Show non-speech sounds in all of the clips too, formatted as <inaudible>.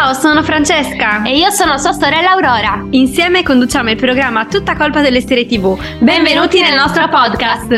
Ciao, sono Francesca. E io sono sua sorella Aurora. Insieme conduciamo il programma Tutta colpa delle serie TV. Benvenuti nel nostro podcast.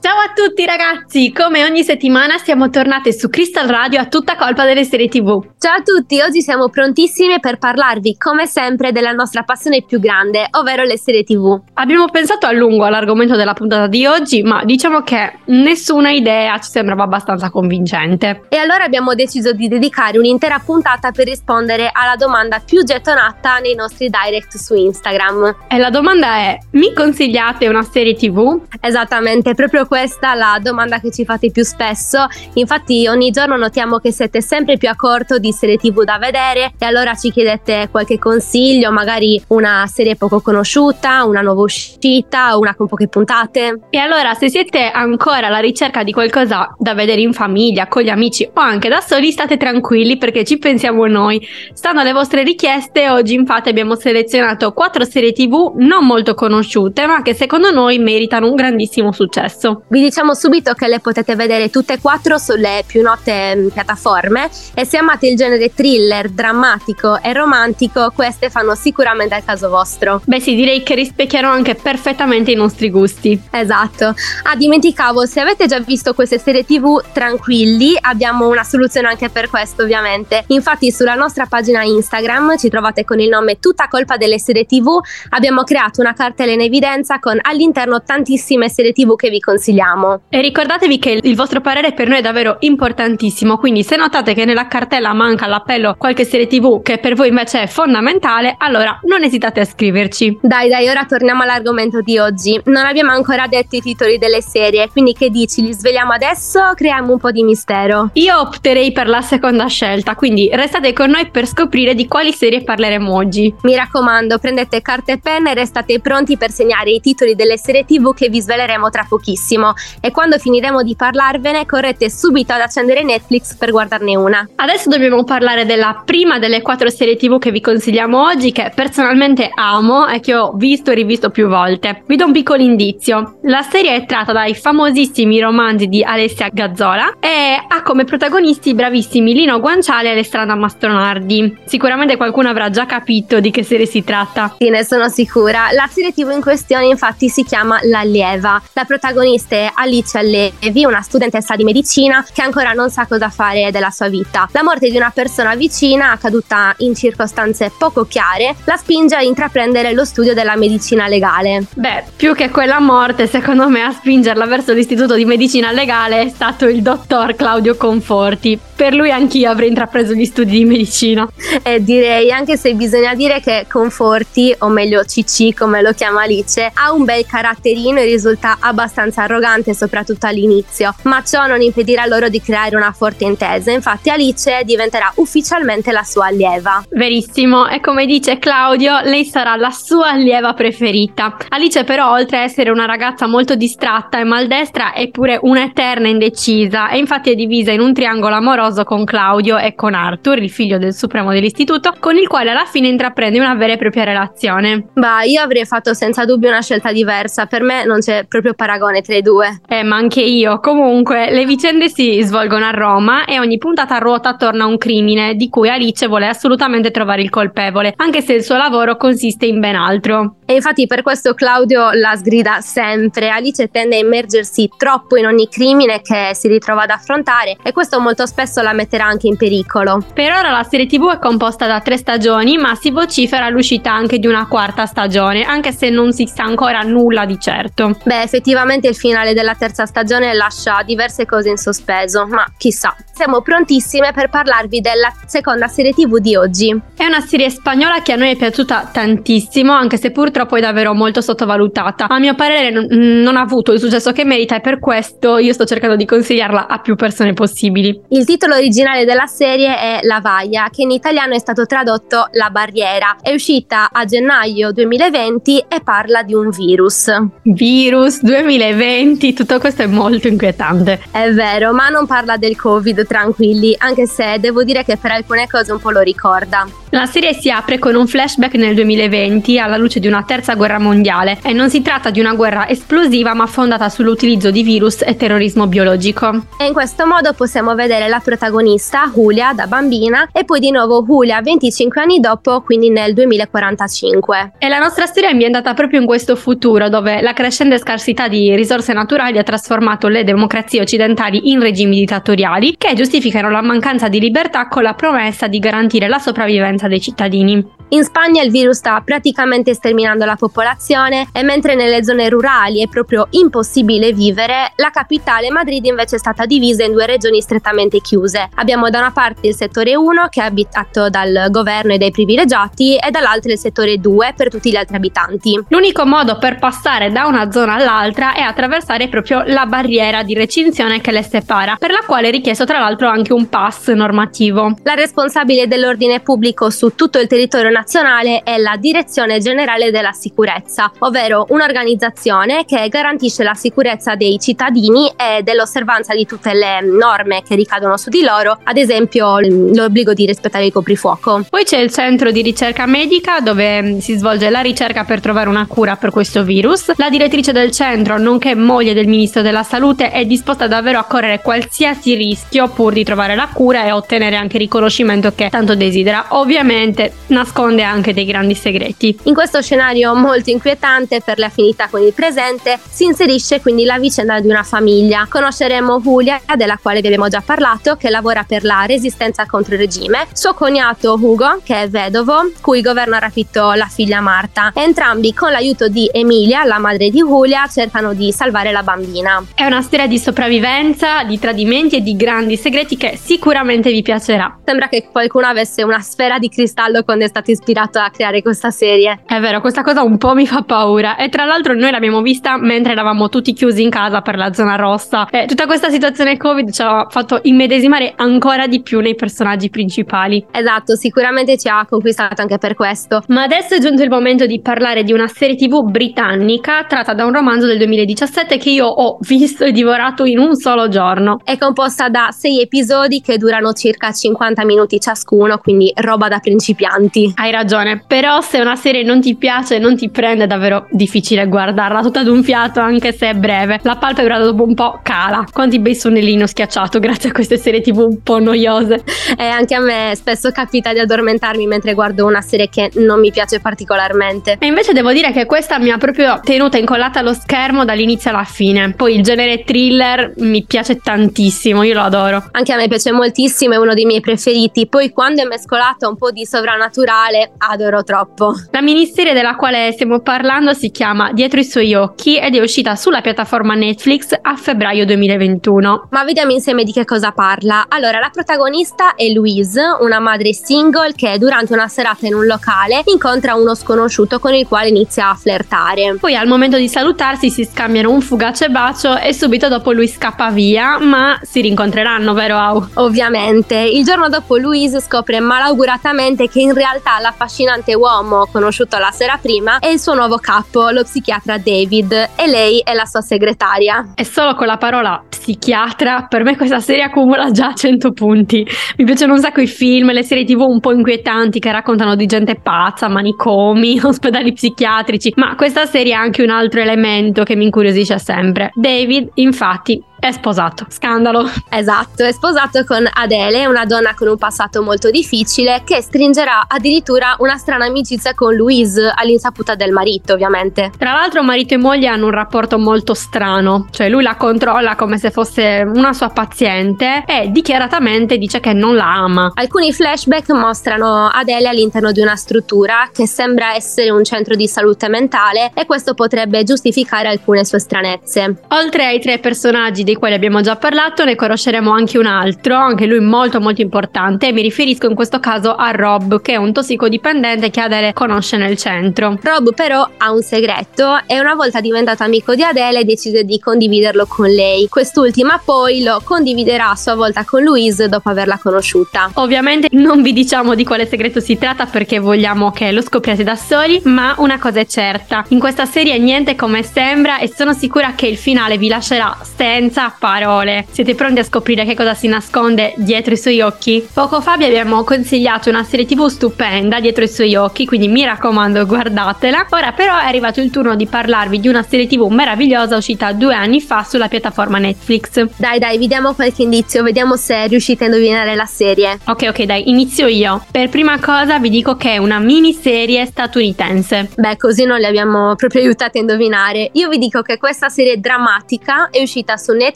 Ciao a tutti ragazzi, come ogni settimana siamo tornate su Crystal Radio a tutta colpa delle serie tv. Ciao a tutti, oggi siamo prontissime per parlarvi come sempre della nostra passione più grande, ovvero le serie tv. Abbiamo pensato a lungo all'argomento della puntata di oggi, ma diciamo che nessuna idea ci sembrava abbastanza convincente. E allora abbiamo deciso di dedicare un'intera puntata per rispondere alla domanda più gettonata nei nostri direct su Instagram. E la domanda è, mi consigliate una serie tv? Esattamente, proprio questa la domanda che ci fate più spesso. Infatti ogni giorno notiamo che siete sempre più a corto di serie tv da vedere e allora ci chiedete qualche consiglio, magari una serie poco conosciuta, una nuova uscita, una con poche puntate. E allora se siete ancora alla ricerca di qualcosa da vedere in famiglia, con gli amici o anche da soli, state tranquilli perché ci pensiamo noi. Stando alle vostre richieste, oggi infatti abbiamo selezionato quattro serie tv non molto conosciute ma che secondo noi meritano un grandissimo successo. Vi diciamo subito che le potete vedere tutte e quattro sulle più note mm, piattaforme e se amate il genere thriller, drammatico e romantico, queste fanno sicuramente al caso vostro. Beh sì, direi che rispecchiano anche perfettamente i nostri gusti. Esatto. Ah, dimenticavo, se avete già visto queste serie tv, tranquilli, abbiamo una soluzione anche per questo ovviamente. Infatti sulla nostra pagina Instagram ci trovate con il nome Tutta colpa delle serie tv, abbiamo creato una cartella in evidenza con all'interno tantissime serie tv che vi consigliamo. E ricordatevi che il vostro parere per noi è davvero importantissimo, quindi se notate che nella cartella manca l'appello qualche serie TV che per voi invece è fondamentale, allora non esitate a scriverci. Dai, dai, ora torniamo all'argomento di oggi. Non abbiamo ancora detto i titoli delle serie, quindi che dici? Li sveliamo adesso o creiamo un po' di mistero? Io opterei per la seconda scelta, quindi restate con noi per scoprire di quali serie parleremo oggi. Mi raccomando, prendete carta e penna e restate pronti per segnare i titoli delle serie TV che vi sveleremo tra pochissimo e quando finiremo di parlarvene correte subito ad accendere Netflix per guardarne una. Adesso dobbiamo parlare della prima delle quattro serie tv che vi consigliamo oggi che personalmente amo e che ho visto e rivisto più volte. Vi do un piccolo indizio. La serie è tratta dai famosissimi romanzi di Alessia Gazzola e ha come protagonisti i bravissimi Lino Guanciale e Alessandra Mastronardi. Sicuramente qualcuno avrà già capito di che serie si tratta. Sì, ne sono sicura. La serie tv in questione infatti si chiama L'Allieva. La protagonista esiste Alice Allevi, una studentessa di medicina che ancora non sa cosa fare della sua vita. La morte di una persona vicina, accaduta in circostanze poco chiare, la spinge a intraprendere lo studio della medicina legale. Beh, più che quella morte, secondo me a spingerla verso l'istituto di medicina legale è stato il dottor Claudio Conforti. Per lui anch'io avrei intrapreso gli studi di medicina. E direi, anche se bisogna dire che Conforti, o meglio CC come lo chiama Alice, ha un bel caratterino e risulta abbastanza arrogante soprattutto all'inizio, ma ciò non impedirà loro di creare una forte intesa. Infatti Alice diventerà ufficialmente la sua allieva. Verissimo, e come dice Claudio, lei sarà la sua allieva preferita. Alice però oltre a essere una ragazza molto distratta e maldestra è pure un'eterna indecisa e infatti è divisa in un triangolo amoroso con Claudio e con Arthur, il figlio del supremo dell'istituto, con il quale alla fine intraprende una vera e propria relazione. Bah, io avrei fatto senza dubbio una scelta diversa, per me non c'è proprio paragone tra i due. Eh, ma anche io. Comunque, le vicende si svolgono a Roma e ogni puntata ruota attorno a un crimine di cui Alice vuole assolutamente trovare il colpevole, anche se il suo lavoro consiste in ben altro. E infatti per questo Claudio la sgrida sempre. Alice tende a immergersi troppo in ogni crimine che si ritrova ad affrontare e questo molto spesso la metterà anche in pericolo. Per ora la serie TV è composta da tre stagioni, ma si vocifera l'uscita anche di una quarta stagione, anche se non si sa ancora nulla di certo. Beh, effettivamente il finale della terza stagione lascia diverse cose in sospeso, ma chissà. Siamo prontissime per parlarvi della seconda serie TV di oggi. È una serie spagnola che a noi è piaciuta tantissimo, anche se purtroppo è davvero molto sottovalutata. A mio parere non, non ha avuto il successo che merita e per questo io sto cercando di consigliarla a più persone possibili. Il titolo originale della serie è La Vaia, che in italiano è stato tradotto La Barriera. È uscita a gennaio 2020 e parla di un virus. Virus 2020 2020, tutto questo è molto inquietante. È vero, ma non parla del Covid, tranquilli, anche se devo dire che per alcune cose un po' lo ricorda. La serie si apre con un flashback nel 2020 alla luce di una terza guerra mondiale e non si tratta di una guerra esplosiva ma fondata sull'utilizzo di virus e terrorismo biologico. E in questo modo possiamo vedere la protagonista, Julia, da bambina e poi di nuovo Julia 25 anni dopo, quindi nel 2045. E la nostra storia è ambientata proprio in questo futuro dove la crescente scarsità di risorse naturali ha trasformato le democrazie occidentali in regimi dittatoriali che giustificano la mancanza di libertà con la promessa di garantire la sopravvivenza dei cittadini. In Spagna il virus sta praticamente sterminando la popolazione e mentre nelle zone rurali è proprio impossibile vivere, la capitale Madrid invece è stata divisa in due regioni strettamente chiuse. Abbiamo da una parte il settore 1 che è abitato dal governo e dai privilegiati e dall'altra il settore 2 per tutti gli altri abitanti. L'unico modo per passare da una zona all'altra è attraversare proprio la barriera di recinzione che le separa, per la quale è richiesto tra l'altro anche un pass normativo. La responsabile dell'ordine pubblico su tutto il territorio nazionale è la Direzione Generale della Sicurezza, ovvero un'organizzazione che garantisce la sicurezza dei cittadini e dell'osservanza di tutte le norme che ricadono su di loro, ad esempio l'obbligo di rispettare il coprifuoco. Poi c'è il centro di ricerca medica dove si svolge la ricerca per trovare una cura per questo virus. La direttrice del centro, nonché moglie del ministro della salute, è disposta davvero a correre qualsiasi rischio pur di trovare la cura e ottenere anche il riconoscimento che tanto desidera. Ovviamente nasconde nasconde anche dei grandi segreti. In questo scenario molto inquietante per le affinità con il presente si inserisce quindi la vicenda di una famiglia. Conosceremo Julia, della quale vi abbiamo già parlato, che lavora per la resistenza contro il regime, suo cognato Hugo, che è vedovo, cui il governo ha rapito la figlia Marta. Entrambi, con l'aiuto di Emilia, la madre di Julia, cercano di salvare la bambina. È una storia di sopravvivenza, di tradimenti e di grandi segreti che sicuramente vi piacerà. Sembra che qualcuno avesse una sfera di cristallo quando è stato ispirato a creare questa serie. È vero, questa cosa un po' mi fa paura. E tra l'altro noi l'abbiamo vista mentre eravamo tutti chiusi in casa per la zona rossa. E tutta questa situazione Covid ci ha fatto immedesimare ancora di più nei personaggi principali. Esatto, sicuramente ci ha conquistato anche per questo. Ma adesso è giunto il momento di parlare di una serie TV britannica tratta da un romanzo del 2017 che io ho visto e divorato in un solo giorno. È composta da sei episodi che durano circa 50 minuti ciascuno, quindi roba da principianti. Hai ragione, però se una serie non ti piace e non ti prende è davvero difficile guardarla tutta ad un fiato anche se è breve. La palpebra dopo un po' cala. Quanti bei sonnellini ho schiacciato <laughs> grazie a queste serie tv un po' noiose. E anche a me spesso capita di addormentarmi mentre guardo una serie che non mi piace particolarmente. E invece devo dire che questa mi ha proprio tenuta incollata allo schermo dall'inizio alla fine. Poi il genere thriller mi piace tantissimo, io lo adoro. Anche a me piace moltissimo, è uno dei miei preferiti. Poi quando è mescolato un po' di sovrannaturale adoro troppo. La miniserie della quale stiamo parlando si chiama Dietro i suoi occhi ed è uscita sulla piattaforma Netflix a febbraio 2021. Ma vediamo insieme di che cosa parla. Allora, la protagonista è Louise, una madre single che durante una serata in un locale incontra uno sconosciuto con il quale inizia a flirtare. Poi al momento di salutarsi si scambiano un fugace bacio e subito dopo lui scappa via, ma si rincontreranno, vero Au? Ovviamente. Il giorno dopo Louise scopre malauguratamente che in realtà la affascinante uomo conosciuto la sera prima è il suo nuovo capo, lo psichiatra David, e lei è la sua segretaria. E solo con la parola psichiatra, per me questa serie accumula già 100 punti. Mi piacciono un sacco i film, le serie tv un po' inquietanti che raccontano di gente pazza, manicomi, <laughs> ospedali psichiatrici, ma questa serie ha anche un altro elemento che mi incuriosisce sempre. David, infatti, è sposato. Scandalo. Esatto, è sposato con Adele, una donna con un passato molto difficile che stringerà addirittura una strana amicizia con Louise all'insaputa del marito, ovviamente. Tra l'altro marito e moglie hanno un rapporto molto strano, cioè lui la controlla come se fosse una sua paziente e dichiaratamente dice che non la ama. Alcuni flashback mostrano Adele all'interno di una struttura che sembra essere un centro di salute mentale e questo potrebbe giustificare alcune sue stranezze. Oltre ai tre personaggi dei quali abbiamo già parlato, ne conosceremo anche un altro, anche lui molto molto importante. Mi riferisco in questo caso a Rob, che è un tossicodipendente che Adele conosce nel centro. Rob però ha un segreto e una volta diventato amico di Adele decide di condividerlo con lei. Quest'ultima poi lo condividerà a sua volta con Louise dopo averla conosciuta. Ovviamente non vi diciamo di quale segreto si tratta perché vogliamo che lo scopriate da soli, ma una cosa è certa, in questa serie niente come sembra e sono sicura che il finale vi lascerà senza senza parole. Siete pronti a scoprire che cosa si nasconde dietro i suoi occhi? Poco fa vi abbiamo consigliato una serie tv stupenda dietro i suoi occhi, quindi mi raccomando guardatela. Ora però è arrivato il turno di parlarvi di una serie tv meravigliosa uscita due anni fa sulla piattaforma Netflix. Dai dai, vi diamo qualche indizio, vediamo se riuscite a indovinare la serie. Ok ok dai, inizio io. Per prima cosa vi dico che è una miniserie statunitense. Beh, così non li abbiamo proprio aiutati a indovinare. Io vi dico che questa serie drammatica è uscita su Netflix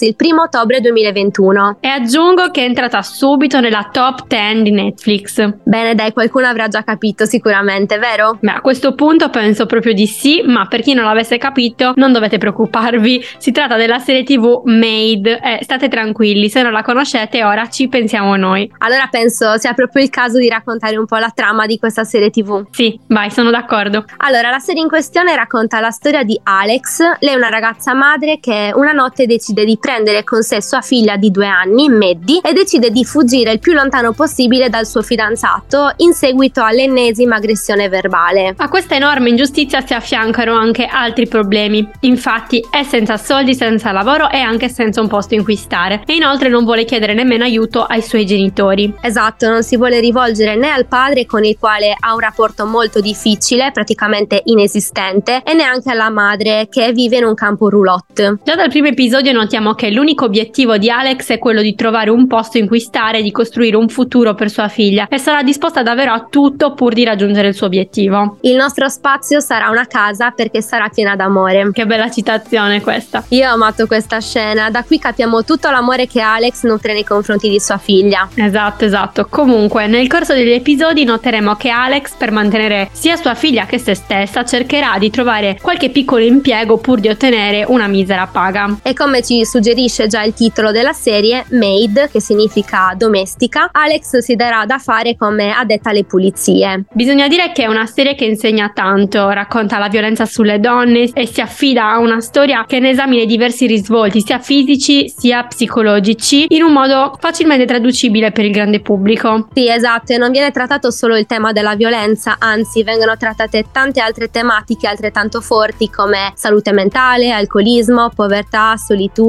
il primo ottobre 2021. E aggiungo che è entrata subito nella top 10 di Netflix. Bene dai, qualcuno avrà già capito sicuramente, vero? Beh, a questo punto penso proprio di sì, ma per chi non l'avesse capito non dovete preoccuparvi. Si tratta della serie tv Made. Eh, state tranquilli, se non la conoscete ora ci pensiamo noi. Allora penso sia proprio il caso di raccontare un po' la trama di questa serie tv. Sì, vai, sono d'accordo. Allora, la serie in questione racconta la storia di Alex. Lei è una ragazza madre che una notte decide di prendere con sé sua figlia di due anni, Maddie, e decide di fuggire il più lontano possibile dal suo fidanzato in seguito all'ennesima aggressione verbale. A questa enorme ingiustizia si affiancano anche altri problemi. Infatti è senza soldi, senza lavoro e anche senza un posto in cui stare. E inoltre non vuole chiedere nemmeno aiuto ai suoi genitori. Esatto, non si vuole rivolgere né al padre con il quale ha un rapporto molto difficile, praticamente inesistente, e neanche alla madre che vive in un campo roulotte. Già dal primo episodio notiamo che l'unico obiettivo di Alex è quello di trovare un posto in cui stare e di costruire un futuro per sua figlia e sarà disposta davvero a tutto pur di raggiungere il suo obiettivo. Il nostro spazio sarà una casa perché sarà piena d'amore. Che bella citazione questa. Io ho amato questa scena, da qui capiamo tutto l'amore che Alex nutre nei confronti di sua figlia. Esatto, esatto. Comunque, nel corso degli episodi noteremo che Alex, per mantenere sia sua figlia che se stessa, cercherà di trovare qualche piccolo impiego pur di ottenere una misera paga. E come ci suggerisce già il titolo della serie, Maid, che significa domestica, Alex si darà da fare come addetta alle pulizie. Bisogna dire che è una serie che insegna tanto, racconta la violenza sulle donne e si affida a una storia che ne esamina diversi risvolti, sia fisici sia psicologici, in un modo facilmente traducibile per il grande pubblico. Sì, esatto, e non viene trattato solo il tema della violenza, anzi vengono trattate tante altre tematiche altrettanto forti come salute mentale, alcolismo, povertà, solitudine.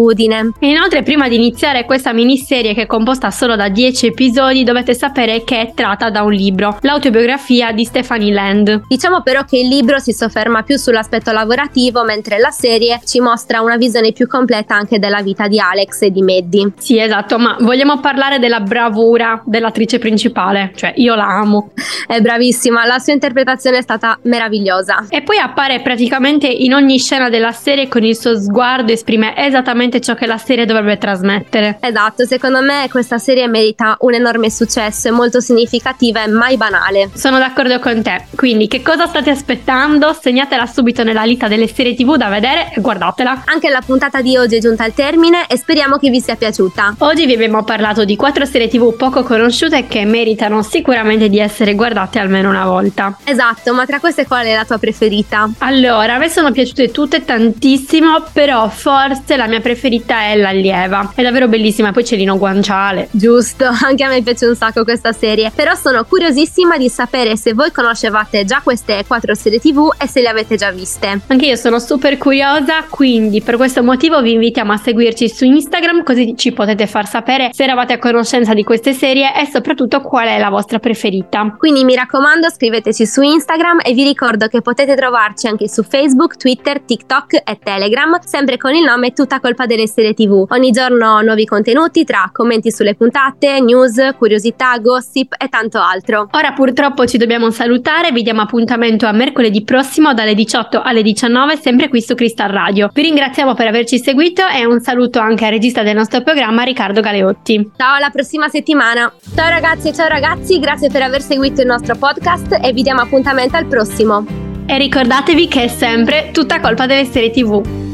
E inoltre prima di iniziare questa miniserie che è composta solo da 10 episodi dovete sapere che è tratta da un libro, l'autobiografia di Stephanie Land. Diciamo però che il libro si sofferma più sull'aspetto lavorativo mentre la serie ci mostra una visione più completa anche della vita di Alex e di Maddie. Sì, esatto, ma vogliamo parlare della bravura dell'attrice principale, cioè io la amo. È bravissima, la sua interpretazione è stata meravigliosa. E poi appare praticamente in ogni scena della serie con il suo sguardo esprime esattamente ciò che la serie dovrebbe trasmettere. Esatto, secondo me questa serie merita un enorme successo, è molto significativa e mai banale. Sono d'accordo con te, quindi che cosa state aspettando? Segnatela subito nella lista delle serie tv da vedere e guardatela. Anche la puntata di oggi è giunta al termine e speriamo che vi sia piaciuta. Oggi vi abbiamo parlato di quattro serie tv poco conosciute che meritano sicuramente di essere guardate almeno una volta. Esatto, ma tra queste qual è la tua preferita? Allora, a me sono piaciute tutte tantissimo, però forse la mia preferita è l'allieva. È davvero bellissima, poi c'è Lino Guanciale. Giusto, <laughs> anche a me piace un sacco questa serie, però sono curiosissima di sapere se voi conoscevate già queste quattro serie tv e se le avete già viste. Anche io sono super curiosa, quindi per questo motivo vi invitiamo a seguirci su Instagram così ci potete far sapere se eravate a conoscenza di queste serie e soprattutto qual è la vostra preferita. Quindi mi raccomando scriveteci su Instagram e vi ricordo che potete trovarci anche su Facebook, Twitter, TikTok e Telegram, sempre con il nome Tutta colpa delle serie TV. Ogni giorno nuovi contenuti tra commenti sulle puntate, news, curiosità, gossip e tanto altro. Ora purtroppo ci dobbiamo salutare, vi diamo appuntamento a mercoledì prossimo dalle 18 alle 19 sempre qui su Crystal Radio. Vi ringraziamo per averci seguito e un saluto anche al regista del nostro programma Riccardo Galeotti. Ciao alla prossima settimana. Ciao ragazzi e ciao ragazzi, grazie per aver seguito il nostro podcast e vi diamo appuntamento al prossimo. E ricordatevi che è sempre tutta colpa delle serie TV.